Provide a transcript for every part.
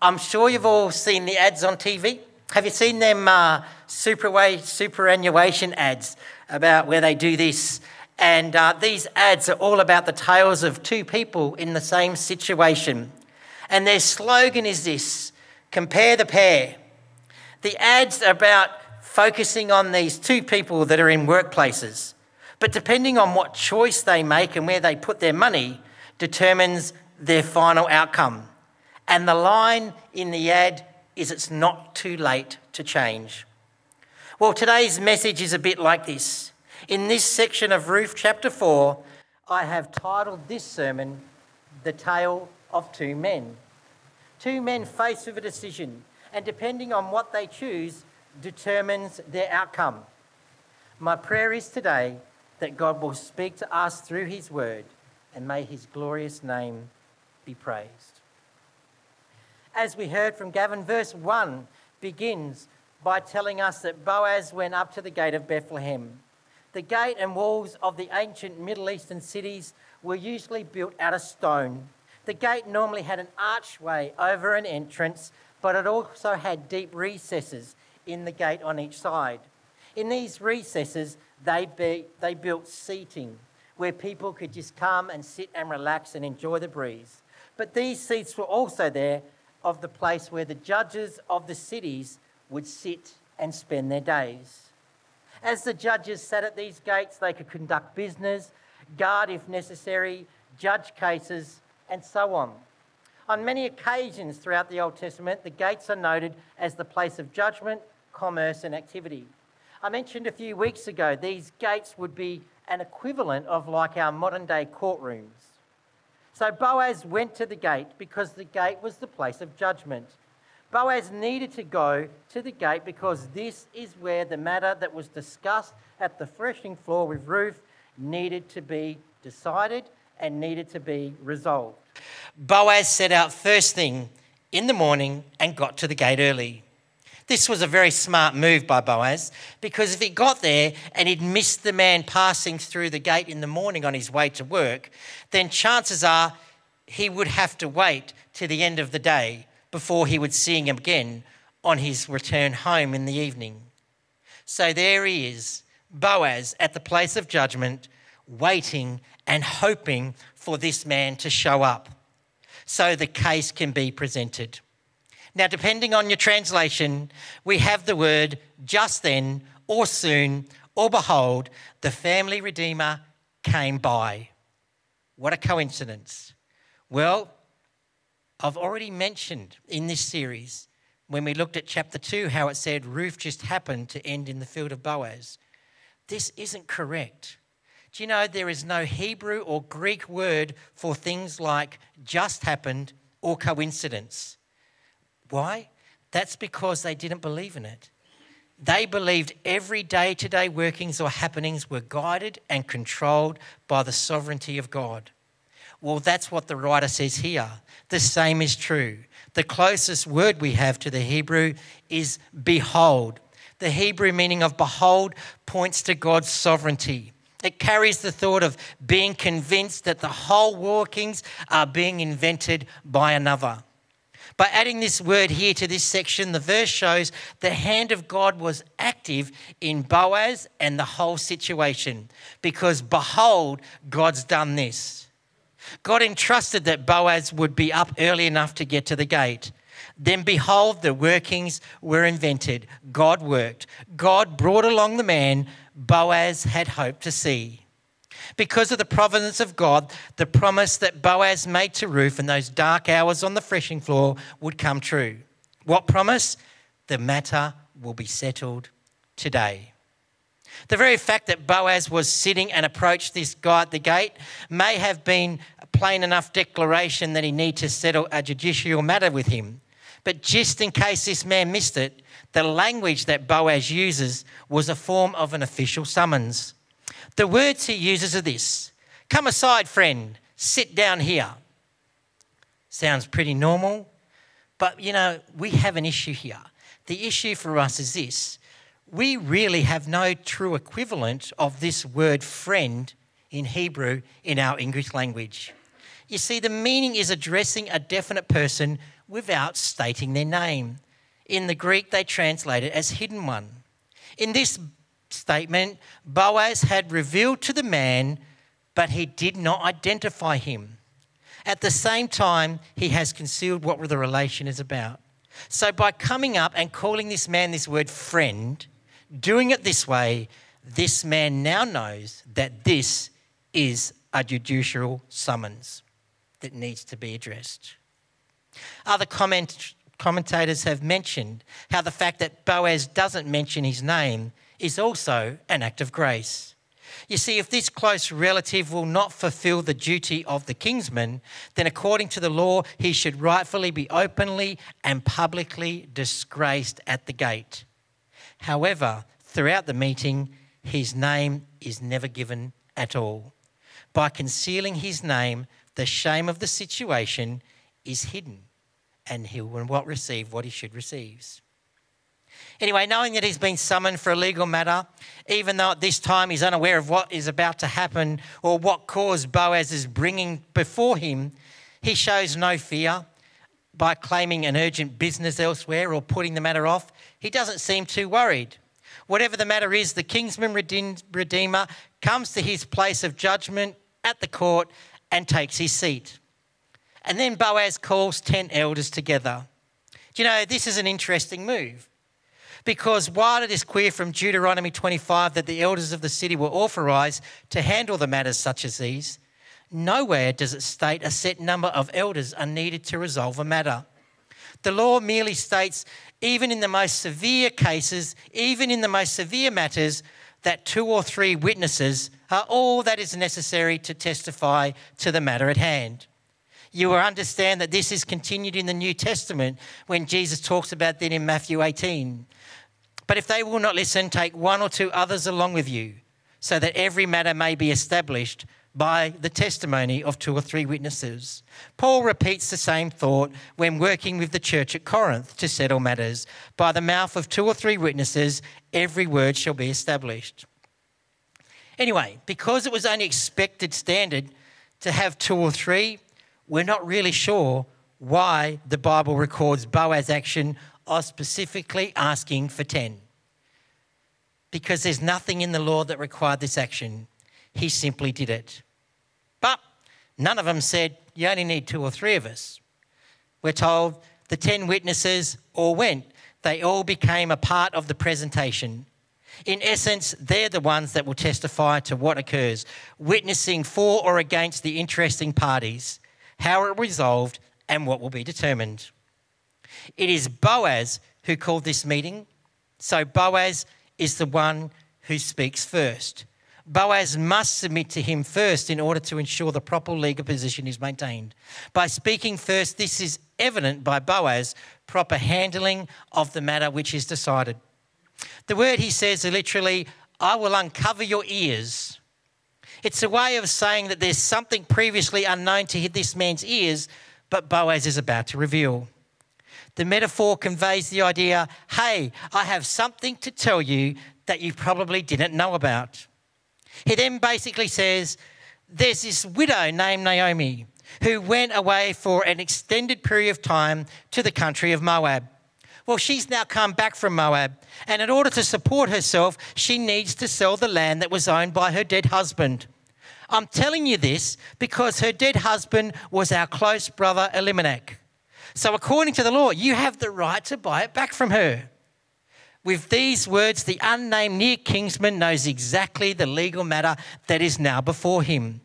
I'm sure you've all seen the ads on TV. Have you seen them uh, superway, superannuation ads about where they do this? And uh, these ads are all about the tales of two people in the same situation. And their slogan is this compare the pair. The ads are about focusing on these two people that are in workplaces. But depending on what choice they make and where they put their money, determines their final outcome. And the line in the ad is it's not too late to change. Well, today's message is a bit like this. In this section of Ruth chapter 4, I have titled this sermon, The Tale of Two Men. Two men faced with a decision, and depending on what they choose, determines their outcome. My prayer is today that God will speak to us through His word, and may His glorious name be praised. As we heard from Gavin, verse 1 begins by telling us that Boaz went up to the gate of Bethlehem. The gate and walls of the ancient Middle Eastern cities were usually built out of stone. The gate normally had an archway over an entrance, but it also had deep recesses in the gate on each side. In these recesses, they, be, they built seating where people could just come and sit and relax and enjoy the breeze. But these seats were also there of the place where the judges of the cities would sit and spend their days. As the judges sat at these gates, they could conduct business, guard if necessary, judge cases, and so on. On many occasions throughout the Old Testament, the gates are noted as the place of judgment, commerce, and activity. I mentioned a few weeks ago these gates would be an equivalent of like our modern day courtrooms. So Boaz went to the gate because the gate was the place of judgment. Boaz needed to go to the gate because this is where the matter that was discussed at the threshing floor with Ruth needed to be decided and needed to be resolved. Boaz set out first thing in the morning and got to the gate early. This was a very smart move by Boaz because if he got there and he'd missed the man passing through the gate in the morning on his way to work, then chances are he would have to wait to the end of the day before he would see him again on his return home in the evening. So there he is, Boaz at the place of judgment, waiting and hoping for this man to show up so the case can be presented. Now, depending on your translation, we have the word just then, or soon, or behold, the family redeemer came by. What a coincidence. Well, I've already mentioned in this series, when we looked at chapter 2, how it said Ruth just happened to end in the field of Boaz. This isn't correct. Do you know there is no Hebrew or Greek word for things like just happened or coincidence? Why? That's because they didn't believe in it. They believed every day to day workings or happenings were guided and controlled by the sovereignty of God. Well, that's what the writer says here. The same is true. The closest word we have to the Hebrew is behold. The Hebrew meaning of behold points to God's sovereignty. It carries the thought of being convinced that the whole workings are being invented by another. By adding this word here to this section, the verse shows the hand of God was active in Boaz and the whole situation because behold, God's done this. God entrusted that Boaz would be up early enough to get to the gate. Then behold, the workings were invented. God worked. God brought along the man Boaz had hoped to see. Because of the providence of God, the promise that Boaz made to Ruth in those dark hours on the threshing floor would come true. What promise? The matter will be settled today. The very fact that Boaz was sitting and approached this guy at the gate may have been a plain enough declaration that he need to settle a judicial matter with him. But just in case this man missed it, the language that Boaz uses was a form of an official summons. The words he uses are this Come aside, friend, sit down here. Sounds pretty normal, but you know, we have an issue here. The issue for us is this we really have no true equivalent of this word friend in Hebrew in our English language. You see, the meaning is addressing a definite person without stating their name. In the Greek, they translate it as hidden one. In this statement, Boaz had revealed to the man, but he did not identify him. At the same time, he has concealed what the relation is about. So, by coming up and calling this man this word friend, doing it this way, this man now knows that this is a judicial summons that needs to be addressed. Other comment, commentators have mentioned how the fact that Boaz doesn't mention his name is also an act of grace. You see, if this close relative will not fulfill the duty of the kinsman, then according to the law, he should rightfully be openly and publicly disgraced at the gate. However, throughout the meeting, his name is never given at all. By concealing his name, the shame of the situation is hidden, and he will not receive what he should receive. Anyway, knowing that he's been summoned for a legal matter, even though at this time he's unaware of what is about to happen or what cause Boaz is bringing before him, he shows no fear by claiming an urgent business elsewhere or putting the matter off. He doesn't seem too worried. Whatever the matter is, the kinsman redeemer comes to his place of judgment at the court and takes his seat. And then Boaz calls 10 elders together. Do you know, this is an interesting move. Because while it is clear from Deuteronomy 25 that the elders of the city were authorized to handle the matters such as these, nowhere does it state a set number of elders are needed to resolve a matter. The law merely states, even in the most severe cases, even in the most severe matters, that two or three witnesses are all that is necessary to testify to the matter at hand. You will understand that this is continued in the New Testament when Jesus talks about that in Matthew 18. But if they will not listen, take one or two others along with you, so that every matter may be established by the testimony of two or three witnesses. Paul repeats the same thought when working with the church at Corinth to settle matters. By the mouth of two or three witnesses, every word shall be established. Anyway, because it was only expected standard to have two or three, we're not really sure why the Bible records Boaz's action of specifically asking for 10. Because there's nothing in the law that required this action. He simply did it. But none of them said, You only need two or three of us. We're told the 10 witnesses all went, they all became a part of the presentation. In essence, they're the ones that will testify to what occurs, witnessing for or against the interesting parties, how it resolved, and what will be determined. It is Boaz who called this meeting. So Boaz is the one who speaks first. Boaz must submit to him first in order to ensure the proper legal position is maintained. By speaking first, this is evident by Boaz proper handling of the matter which is decided. The word he says is literally, I will uncover your ears. It's a way of saying that there's something previously unknown to this man's ears, but Boaz is about to reveal. The metaphor conveys the idea hey, I have something to tell you that you probably didn't know about. He then basically says, There's this widow named Naomi who went away for an extended period of time to the country of Moab. Well, she's now come back from Moab, and in order to support herself, she needs to sell the land that was owned by her dead husband. I'm telling you this because her dead husband was our close brother Elimelech. So, according to the law, you have the right to buy it back from her. With these words, the unnamed near kinsman knows exactly the legal matter that is now before him.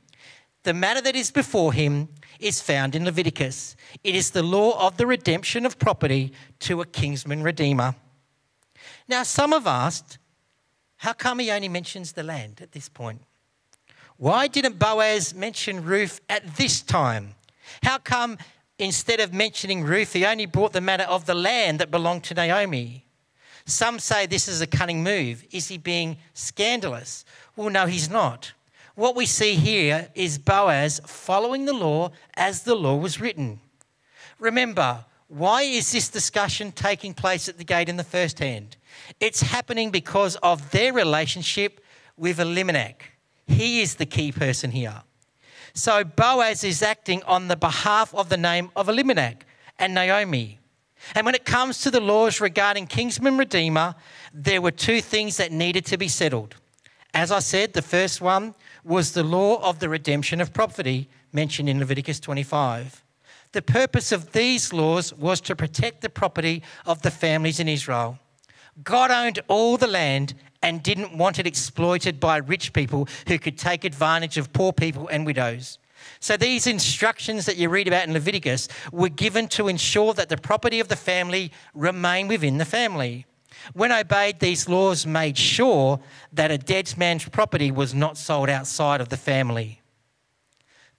The matter that is before him is found in Leviticus. It is the law of the redemption of property to a kinsman redeemer. Now, some have asked, how come he only mentions the land at this point? Why didn't Boaz mention Ruth at this time? How come instead of mentioning Ruth, he only brought the matter of the land that belonged to Naomi. Some say this is a cunning move. Is he being scandalous? Well, no, he's not. What we see here is Boaz following the law as the law was written. Remember, why is this discussion taking place at the gate in the first hand? It's happening because of their relationship with Elimelech. He is the key person here. So Boaz is acting on the behalf of the name of Elimelech and Naomi. And when it comes to the laws regarding kinsman redeemer, there were two things that needed to be settled. As I said, the first one was the law of the redemption of property mentioned in Leviticus 25. The purpose of these laws was to protect the property of the families in Israel. God owned all the land and didn't want it exploited by rich people who could take advantage of poor people and widows. So, these instructions that you read about in Leviticus were given to ensure that the property of the family remained within the family. When obeyed, these laws made sure that a dead man's property was not sold outside of the family.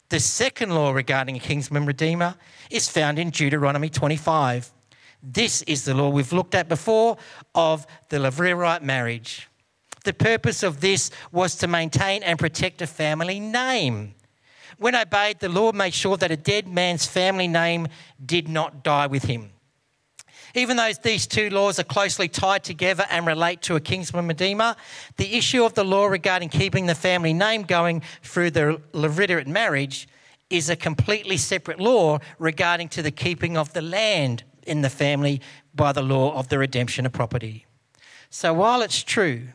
The second law regarding a kinsman redeemer is found in Deuteronomy 25. This is the law we've looked at before of the Levirate marriage. The purpose of this was to maintain and protect a family name. When obeyed, the law made sure that a dead man's family name did not die with him. Even though these two laws are closely tied together and relate to a kinsman redeemer, the issue of the law regarding keeping the family name going through the Levirate marriage is a completely separate law regarding to the keeping of the land in the family by the law of the redemption of property. So while it's true,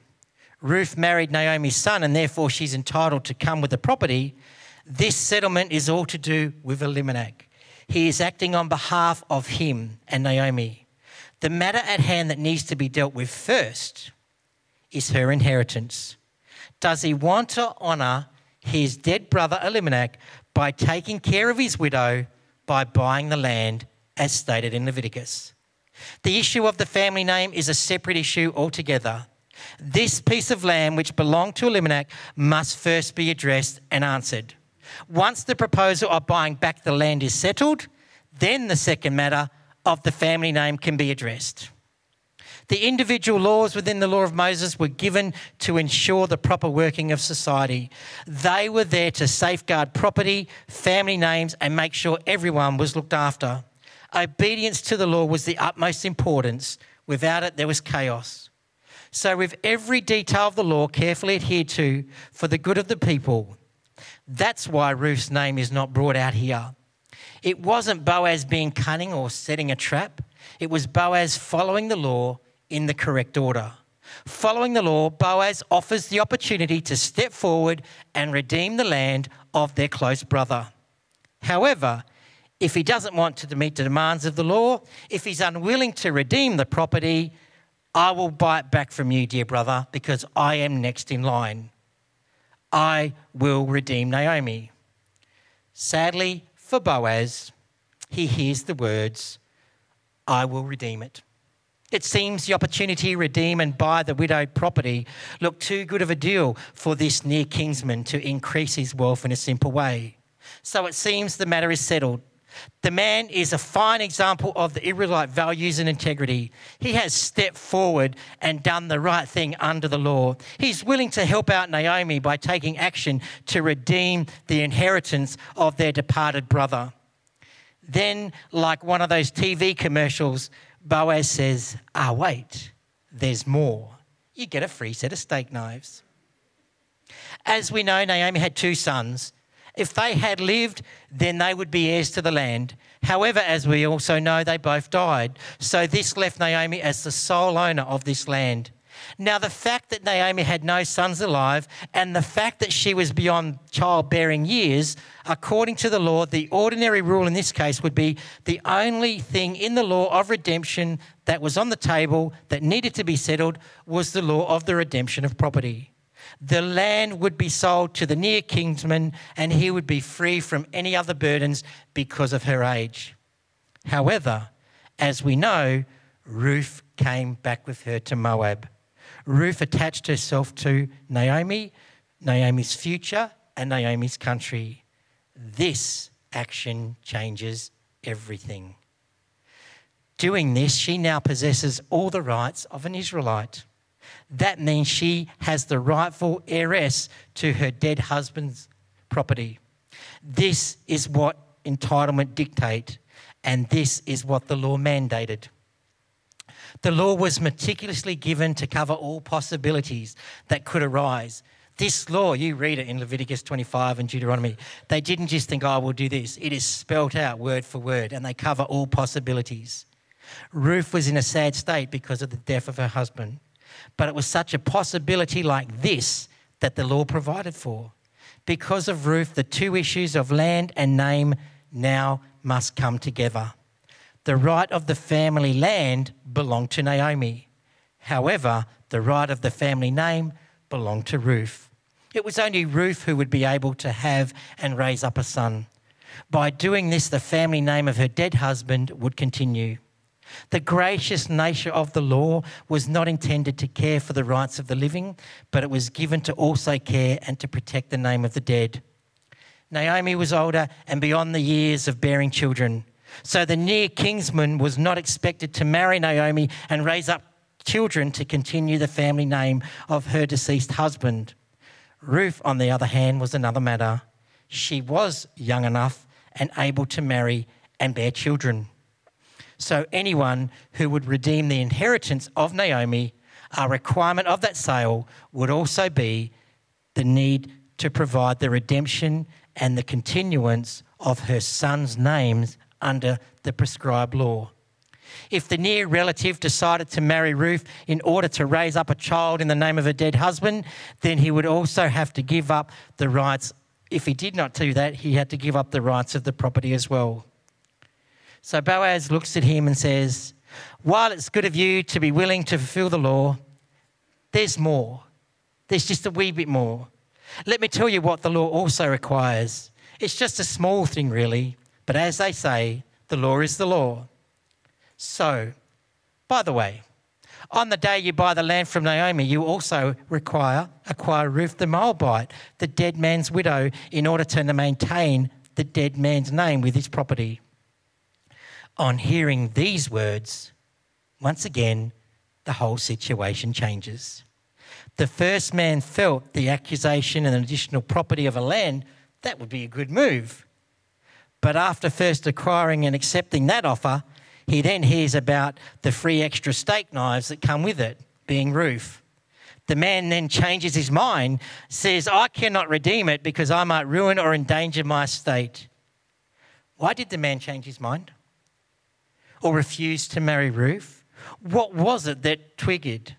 Ruth married Naomi's son and therefore she's entitled to come with the property, this settlement is all to do with Elimelech. He is acting on behalf of him and Naomi. The matter at hand that needs to be dealt with first is her inheritance. Does he want to honour his dead brother Elimelech by taking care of his widow by buying the land, as stated in Leviticus? The issue of the family name is a separate issue altogether. This piece of land, which belonged to Elimelech, must first be addressed and answered. Once the proposal of buying back the land is settled, then the second matter of the family name can be addressed. The individual laws within the law of Moses were given to ensure the proper working of society. They were there to safeguard property, family names, and make sure everyone was looked after. Obedience to the law was the utmost importance. Without it, there was chaos. So, with every detail of the law carefully adhered to for the good of the people, that's why Ruth's name is not brought out here. It wasn't Boaz being cunning or setting a trap, it was Boaz following the law in the correct order. Following the law, Boaz offers the opportunity to step forward and redeem the land of their close brother. However, if he doesn't want to meet the demands of the law, if he's unwilling to redeem the property, I will buy it back from you, dear brother, because I am next in line. I will redeem Naomi. Sadly, for Boaz, he hears the words, I will redeem it. It seems the opportunity to redeem and buy the widowed property looked too good of a deal for this near kinsman to increase his wealth in a simple way. So it seems the matter is settled. The man is a fine example of the Israelite values and integrity. He has stepped forward and done the right thing under the law. He's willing to help out Naomi by taking action to redeem the inheritance of their departed brother. Then, like one of those TV commercials, Boaz says, Ah, wait, there's more. You get a free set of steak knives. As we know, Naomi had two sons. If they had lived, then they would be heirs to the land. However, as we also know, they both died. So this left Naomi as the sole owner of this land. Now, the fact that Naomi had no sons alive and the fact that she was beyond childbearing years, according to the law, the ordinary rule in this case would be the only thing in the law of redemption that was on the table that needed to be settled was the law of the redemption of property the land would be sold to the near kinsman and he would be free from any other burdens because of her age. However, as we know, Ruth came back with her to Moab. Ruth attached herself to Naomi, Naomi's future, and Naomi's country. This action changes everything. Doing this, she now possesses all the rights of an Israelite that means she has the rightful heiress to her dead husband's property. This is what entitlement dictate, and this is what the law mandated. The law was meticulously given to cover all possibilities that could arise. This law, you read it in Leviticus 25 and Deuteronomy. They didn't just think, oh, we'll do this. It is spelt out word for word, and they cover all possibilities. Ruth was in a sad state because of the death of her husband, but it was such a possibility like this that the law provided for. Because of Ruth, the two issues of land and name now must come together. The right of the family land belonged to Naomi. However, the right of the family name belonged to Ruth. It was only Ruth who would be able to have and raise up a son. By doing this, the family name of her dead husband would continue. The gracious nature of the law was not intended to care for the rights of the living, but it was given to also care and to protect the name of the dead. Naomi was older and beyond the years of bearing children. So the near kinsman was not expected to marry Naomi and raise up children to continue the family name of her deceased husband. Ruth, on the other hand, was another matter. She was young enough and able to marry and bear children. So, anyone who would redeem the inheritance of Naomi, a requirement of that sale would also be the need to provide the redemption and the continuance of her son's names under the prescribed law. If the near relative decided to marry Ruth in order to raise up a child in the name of a dead husband, then he would also have to give up the rights. If he did not do that, he had to give up the rights of the property as well. So Boaz looks at him and says, While it's good of you to be willing to fulfill the law, there's more. There's just a wee bit more. Let me tell you what the law also requires. It's just a small thing, really, but as they say, the law is the law. So, by the way, on the day you buy the land from Naomi, you also require acquire Ruth the Moabite, the dead man's widow, in order to maintain the dead man's name with his property. On hearing these words, once again, the whole situation changes. The first man felt the accusation and additional property of a land, that would be a good move. But after first acquiring and accepting that offer, he then hears about the free extra steak knives that come with it, being Ruth. The man then changes his mind, says, I cannot redeem it because I might ruin or endanger my estate. Why did the man change his mind? Or refuse to marry Ruth? What was it that triggered?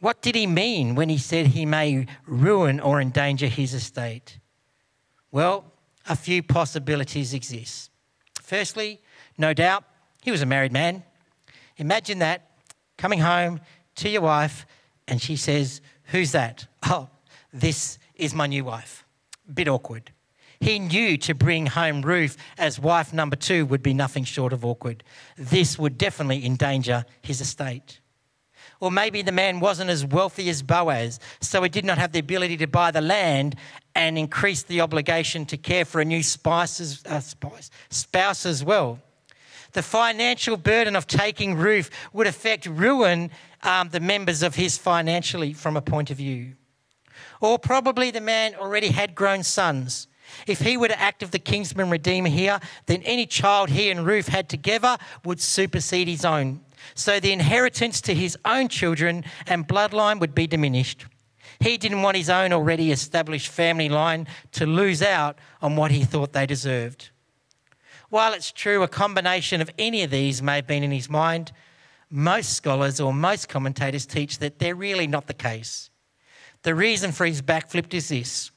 What did he mean when he said he may ruin or endanger his estate? Well, a few possibilities exist. Firstly, no doubt, he was a married man. Imagine that coming home to your wife and she says, Who's that? Oh, this is my new wife. Bit awkward. He knew to bring home Ruth as wife number two would be nothing short of awkward. This would definitely endanger his estate. Or maybe the man wasn't as wealthy as Boaz, so he did not have the ability to buy the land and increase the obligation to care for a new spices, uh, spice, spouse as well the financial burden of taking Ruth would affect ruin um, the members of his financially from a point of view. Or probably the man already had grown sons. If he were to act as the kinsman redeemer here, then any child he and Ruth had together would supersede his own. So the inheritance to his own children and bloodline would be diminished. He didn't want his own already established family line to lose out on what he thought they deserved. While it's true a combination of any of these may have been in his mind, most scholars or most commentators teach that they're really not the case. The reason for his backflip is this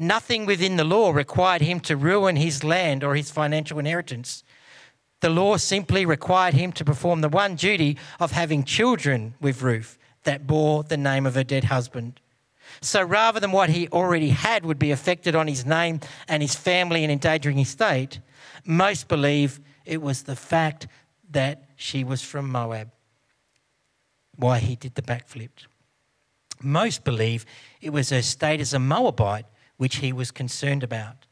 nothing within the law required him to ruin his land or his financial inheritance. The law simply required him to perform the one duty of having children with Ruth that bore the name of her dead husband. So rather than what he already had would be affected on his name and his family and endangering his state, most believe it was the fact that she was from Moab, why he did the backflip. Most believe it was her state as a Moabite which he was concerned about.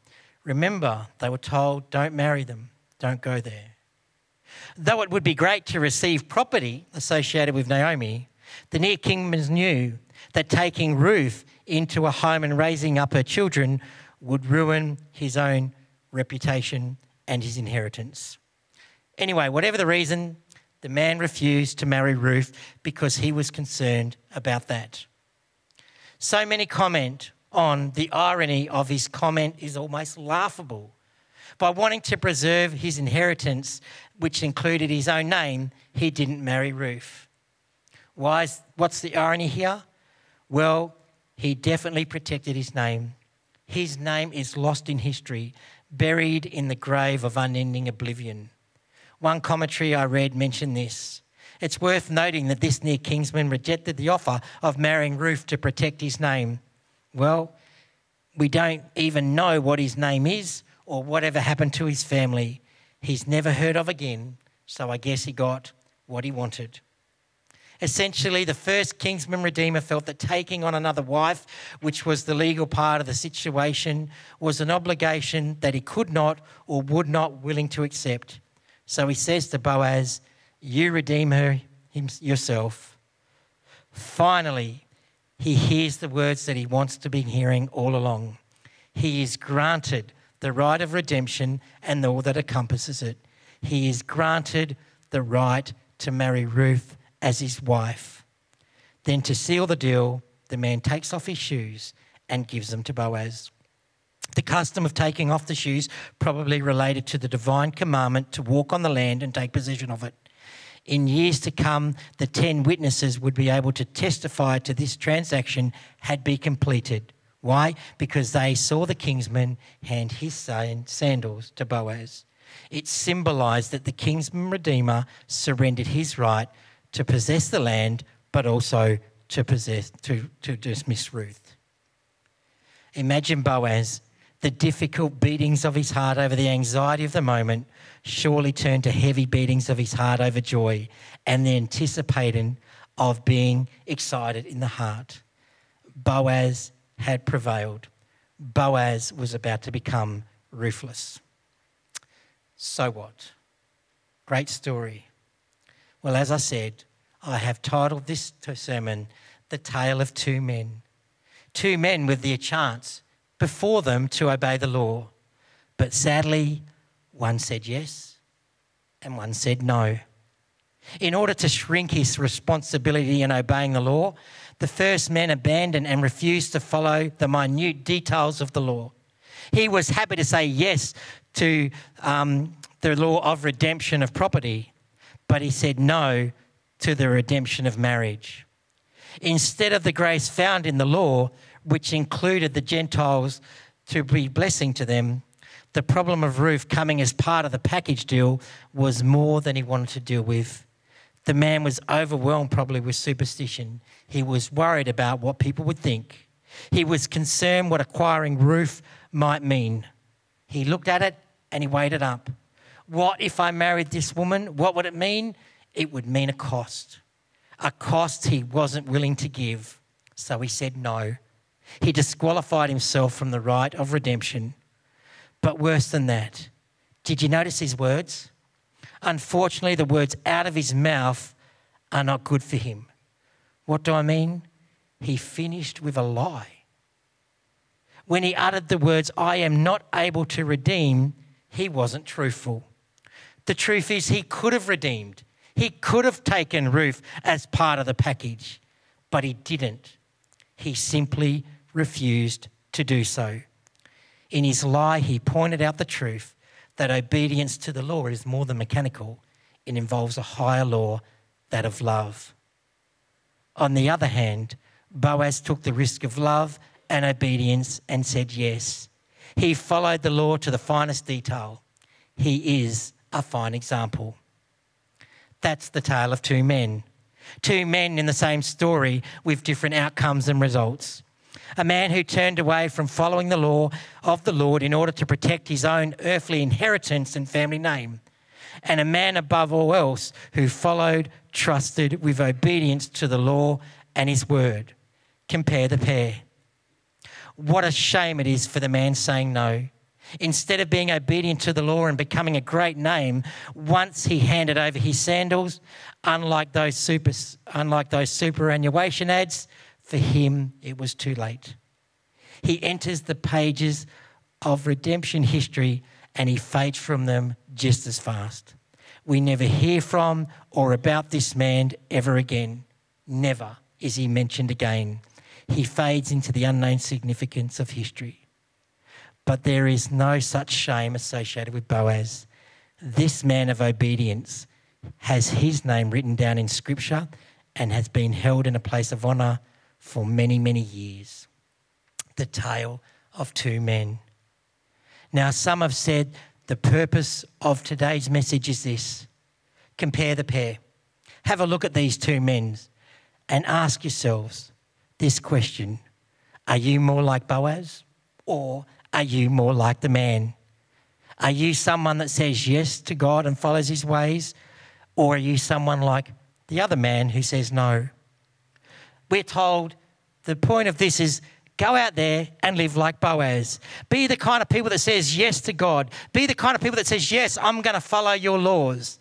Remember, they were told, don't marry them, don't go there. Though it would be great to receive property associated with Naomi, the near kinsman knew that taking Ruth into a home and raising up her children would ruin his own reputation and his inheritance. Anyway, whatever the reason, the man refused to marry Ruth because he was concerned about that. So many comment on the irony of his comment is almost laughable. By wanting to preserve his inheritance, which included his own name, he didn't marry Ruth. Why is, what's the irony here? Well, he definitely protected his name. His name is lost in history, buried in the grave of unending oblivion. One commentary I read mentioned this. It's worth noting that this near kinsman rejected the offer of marrying Ruth to protect his name. Well, we don't even know what his name is or whatever happened to his family. He's never heard of again, so I guess he got what he wanted. Essentially, the first kinsman redeemer felt that taking on another wife, which was the legal part of the situation, was an obligation that he could not or would not willing to accept. So he says to Boaz, You redeem her yourself. Finally, he hears the words that he wants to be hearing all along. He is granted the right of redemption and all that encompasses it. He is granted the right to marry Ruth as his wife. Then, to seal the deal, the man takes off his shoes and gives them to Boaz. The custom of taking off the shoes probably related to the divine commandment to walk on the land and take possession of it. In years to come, the 10 witnesses would be able to testify to this transaction had been completed. Why? Because they saw the kinsman hand his sandals to Boaz. It symbolized that the kinsman redeemer surrendered his right to possess the land, but also to possess to, to dismiss Ruth. Imagine Boaz, the difficult beatings of his heart over the anxiety of the moment surely turned to heavy beatings of his heart over joy and the anticipating of being excited in the heart. Boaz had prevailed. Boaz was about to become ruthless. So what? Great story. Well, as I said, I have titled this sermon The Tale of Two Men. Two men with their chance before them to obey the law. But sadly, one said yes and one said no. In order to shrink his responsibility in obeying the law, the first man abandoned and refused to follow the minute details of the law. He was happy to say yes to um, the law of redemption of property, but he said no to the redemption of marriage. Instead of the grace found in the law, which included the Gentiles to be blessing to them, the problem of Ruth coming as part of the package deal was more than he wanted to deal with. The man was overwhelmed probably with superstition. He was worried about what people would think. He was concerned what acquiring Ruth might mean. He looked at it and he weighed it up. What if I married this woman? What would it mean? It would mean a cost, a cost he wasn't willing to give. So he said no. He disqualified himself from the right of redemption. But worse than that, did you notice his words? Unfortunately, the words out of his mouth are not good for him. What do I mean? He finished with a lie. When he uttered the words, I am not able to redeem, he wasn't truthful. The truth is, he could have redeemed. He could have taken Ruth as part of the package, but he didn't. He simply refused to do so. In his lie, he pointed out the truth that obedience to the law is more than mechanical, it involves a higher law, that of love. On the other hand, Boaz took the risk of love and obedience and said yes. He followed the law to the finest detail. He is a fine example. That's the tale of two men. Two men in the same story with different outcomes and results a man who turned away from following the law of the Lord in order to protect his own earthly inheritance and family name, and a man above all else who followed, trusted with obedience to the law and his word. Compare the pair. What a shame it is for the man saying no. Instead of being obedient to the law and becoming a great name, once he handed over his sandals, unlike those super, unlike those superannuation ads, for him, it was too late. He enters the pages of redemption history and he fades from them just as fast. We never hear from or about this man ever again. Never is he mentioned again. he fades into the unknown significance of history. But there is no such shame associated with Boaz. This man of obedience has his name written down in Scripture and has been held in a place of honour for many, many years. The tale of two men. Now, some have said the purpose of today's message is this compare the pair. Have a look at these two men and ask yourselves this question Are you more like Boaz or are you more like the man? Are you someone that says yes to God and follows his ways? Or are you someone like the other man who says no? We're told the point of this is go out there and live like Boaz. Be the kind of people that says yes to God. Be the kind of people that says, yes, I'm going to follow your laws.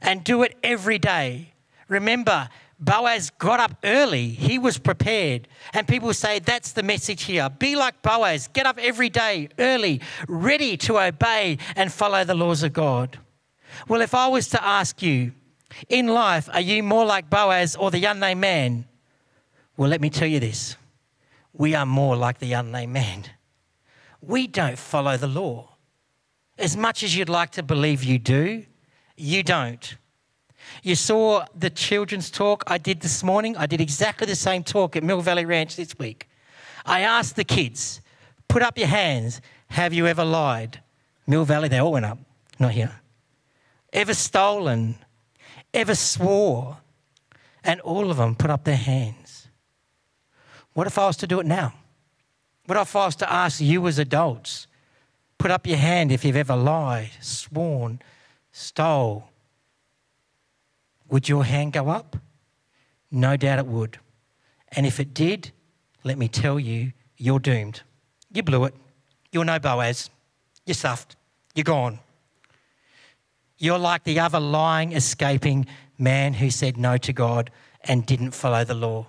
And do it every day. Remember, Boaz got up early. He was prepared. And people say that's the message here. Be like Boaz. Get up every day early, ready to obey and follow the laws of God. Well, if I was to ask you, in life, are you more like Boaz or the unnamed man? Well, let me tell you this we are more like the unnamed man. We don't follow the law. As much as you'd like to believe you do, you don't. You saw the children's talk I did this morning. I did exactly the same talk at Mill Valley Ranch this week. I asked the kids, put up your hands. Have you ever lied? Mill Valley, they all went up, not here. Ever stolen? Ever swore? And all of them put up their hands. What if I was to do it now? What if I was to ask you as adults, put up your hand if you've ever lied, sworn, stole, would your hand go up? No doubt it would. And if it did, let me tell you, you're doomed. You blew it. You're no Boaz. You're stuffed. You're gone. You're like the other lying, escaping man who said no to God and didn't follow the law.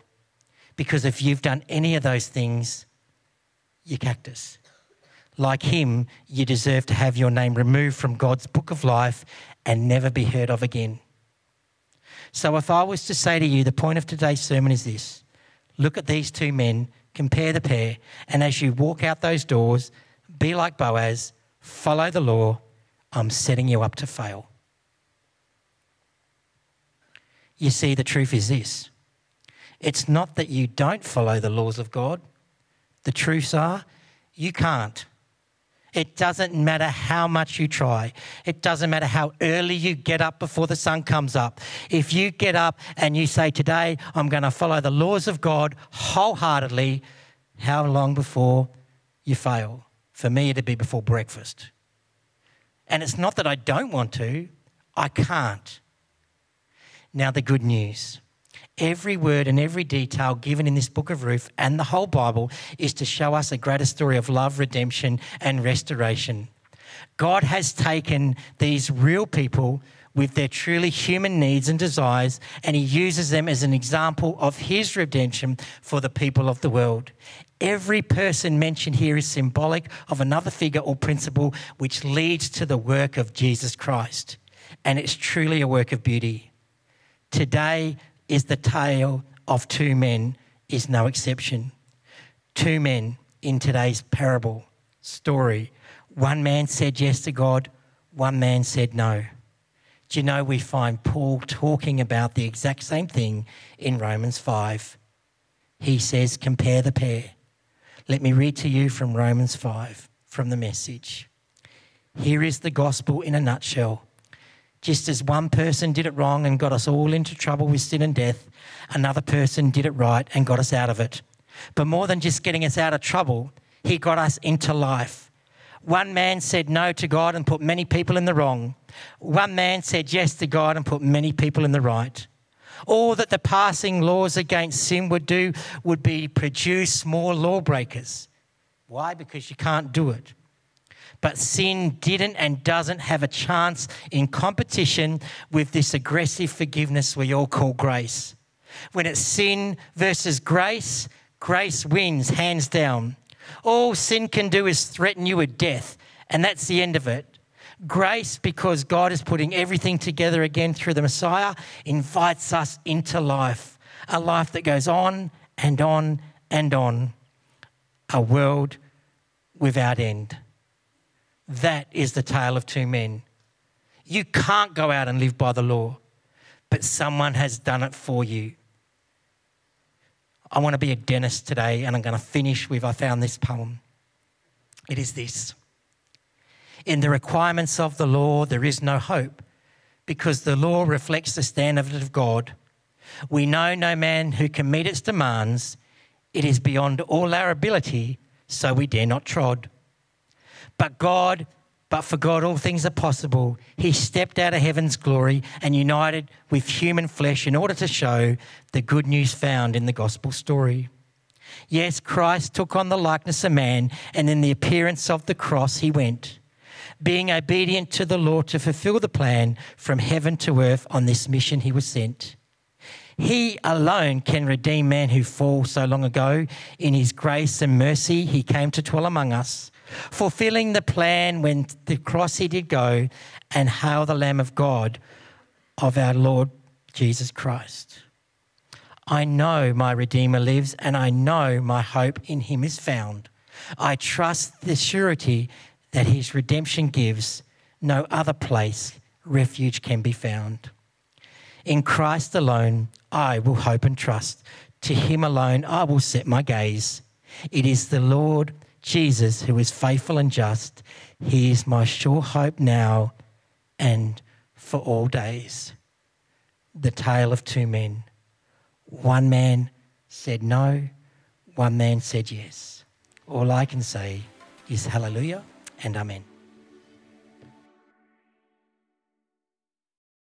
Because if you've done any of those things, you're cactus. Like him, you deserve to have your name removed from God's book of life and never be heard of again. So, if I was to say to you, the point of today's sermon is this look at these two men, compare the pair, and as you walk out those doors, be like Boaz, follow the law. I'm setting you up to fail. You see, the truth is this it's not that you don't follow the laws of God, the truths are you can't. It doesn't matter how much you try. It doesn't matter how early you get up before the sun comes up. If you get up and you say, Today I'm going to follow the laws of God wholeheartedly, how long before you fail? For me, it'd be before breakfast. And it's not that I don't want to, I can't. Now, the good news Every word and every detail given in this book of Ruth and the whole Bible is to show us a greater story of love, redemption, and restoration. God has taken these real people with their truly human needs and desires, and He uses them as an example of His redemption for the people of the world. Every person mentioned here is symbolic of another figure or principle which leads to the work of Jesus Christ, and it's truly a work of beauty. Today, is the tale of two men is no exception. Two men in today's parable story. One man said yes to God, one man said no. Do you know we find Paul talking about the exact same thing in Romans 5? He says, compare the pair. Let me read to you from Romans 5 from the message. Here is the gospel in a nutshell. Just as one person did it wrong and got us all into trouble with sin and death, another person did it right and got us out of it. But more than just getting us out of trouble, he got us into life. One man said no to God and put many people in the wrong. One man said yes to God and put many people in the right. All that the passing laws against sin would do would be produce more lawbreakers. Why? Because you can't do it. But sin didn't and doesn't have a chance in competition with this aggressive forgiveness we all call grace. When it's sin versus grace, grace wins hands down. All sin can do is threaten you with death, and that's the end of it. Grace, because God is putting everything together again through the Messiah, invites us into life, a life that goes on and on and on a world without end. That is the tale of two men. You can't go out and live by the law, but someone has done it for you. I want to be a dentist today, and I'm going to finish with I found this poem. It is this In the requirements of the law, there is no hope, because the law reflects the standard of God. We know no man who can meet its demands. It is beyond all our ability, so we dare not trod. But God but for God, all things are possible. He stepped out of heaven's glory and united with human flesh in order to show the good news found in the gospel story. Yes, Christ took on the likeness of man, and in the appearance of the cross, he went, being obedient to the law to fulfill the plan from heaven to earth on this mission he was sent. He alone can redeem man who fall so long ago. In his grace and mercy, he came to dwell among us fulfilling the plan when the cross he did go, and hail the Lamb of God of our Lord Jesus Christ. I know my Redeemer lives, and I know my hope in him is found. I trust the surety that his redemption gives. No other place refuge can be found. In Christ alone, I will hope and trust. To him alone, I will set my gaze. It is the Lord Jesus, who is faithful and just, he is my sure hope now and for all days. The tale of two men. One man said no, one man said yes. All I can say is hallelujah and amen.